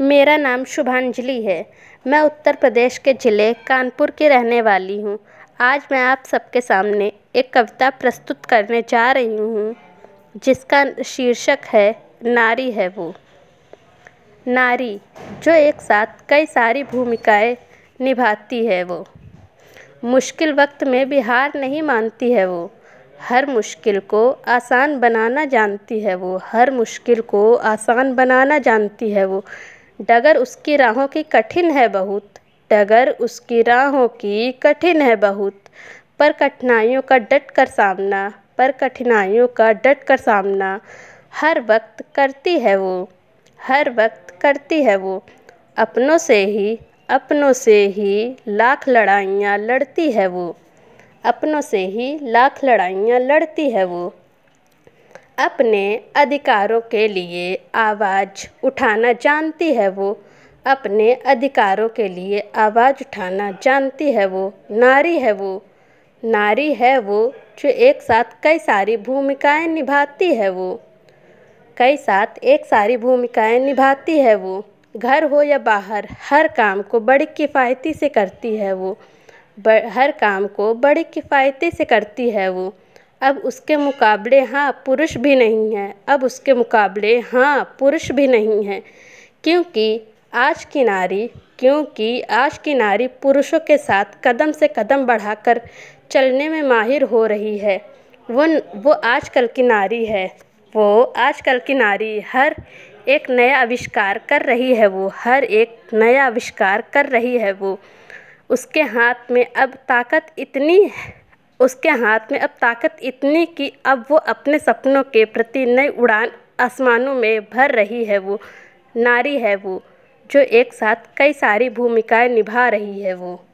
मेरा नाम शुभांजलि है। मैं उत्तर प्रदेश के ज़िले कानपुर की रहने वाली हूँ। आज मैं आप सबके सामने एक कविता प्रस्तुत करने जा रही हूँ, जिसका शीर्षक है, नारी है वो। नारी, जो एक साथ कई सारी भूमिकाएँ निभाती है वो। मुश्किल वक्त में भी हार नहीं मानती है वो। हर मुश्किल को आसान बनाना जानती है वो। हर मुश्किल को आसान बनाना जानती है वो। डगर उसकी राहों की कठिन है बहुत, डगर उसकी राहों की कठिन है बहुत। पर कठिनाइयों का डट कर सामना, पर कठिनाइयों का डट कर सामना, हर वक्त करती है वो, हर वक्त करती है वो। अपनों से ही, अपनों से ही लाख लड़ाइयाँ लड़ती है वो। अपनों से ही लाख लड़ाइयाँ लड़ती है वो। अपने अधिकारों के लिए आवाज़ उठाना जानती है वो। अपने अधिकारों के लिए आवाज़ उठाना जानती है वो। नारी है वो। नारी है वो जो एक साथ कई सारी भूमिकाएँ निभाती है वो। कई साथ एक सारी भूमिकाएँ निभाती है वो। घर हो या बाहर, हर काम को बड़ी किफ़ायती से करती है वो। हर काम को बड़ी किफ़ायती से करती है वो। अब उसके मुकाबले हाँ पुरुष भी नहीं हैं। अब उसके मुकाबले हाँ पुरुष भी नहीं हैं। क्योंकि आज की नारी, क्योंकि आज की नारी पुरुषों के साथ कदम से कदम बढ़ाकर चलने में माहिर हो रही है। वो वो आजकल की नारी है। वो आजकल की नारी हर एक नया आविष्कार कर रही है वो, हर एक नया आविष्कार कर रही है वो। उसके हाथ में अब ताकत इतनी उसके हाथ में अब ताकत इतनी कि अब वो अपने सपनों के प्रति नई उड़ान आसमानों में भर रही है वो, नारी है वो, जो एक साथ कई सारी भूमिकाएँ निभा रही है वो।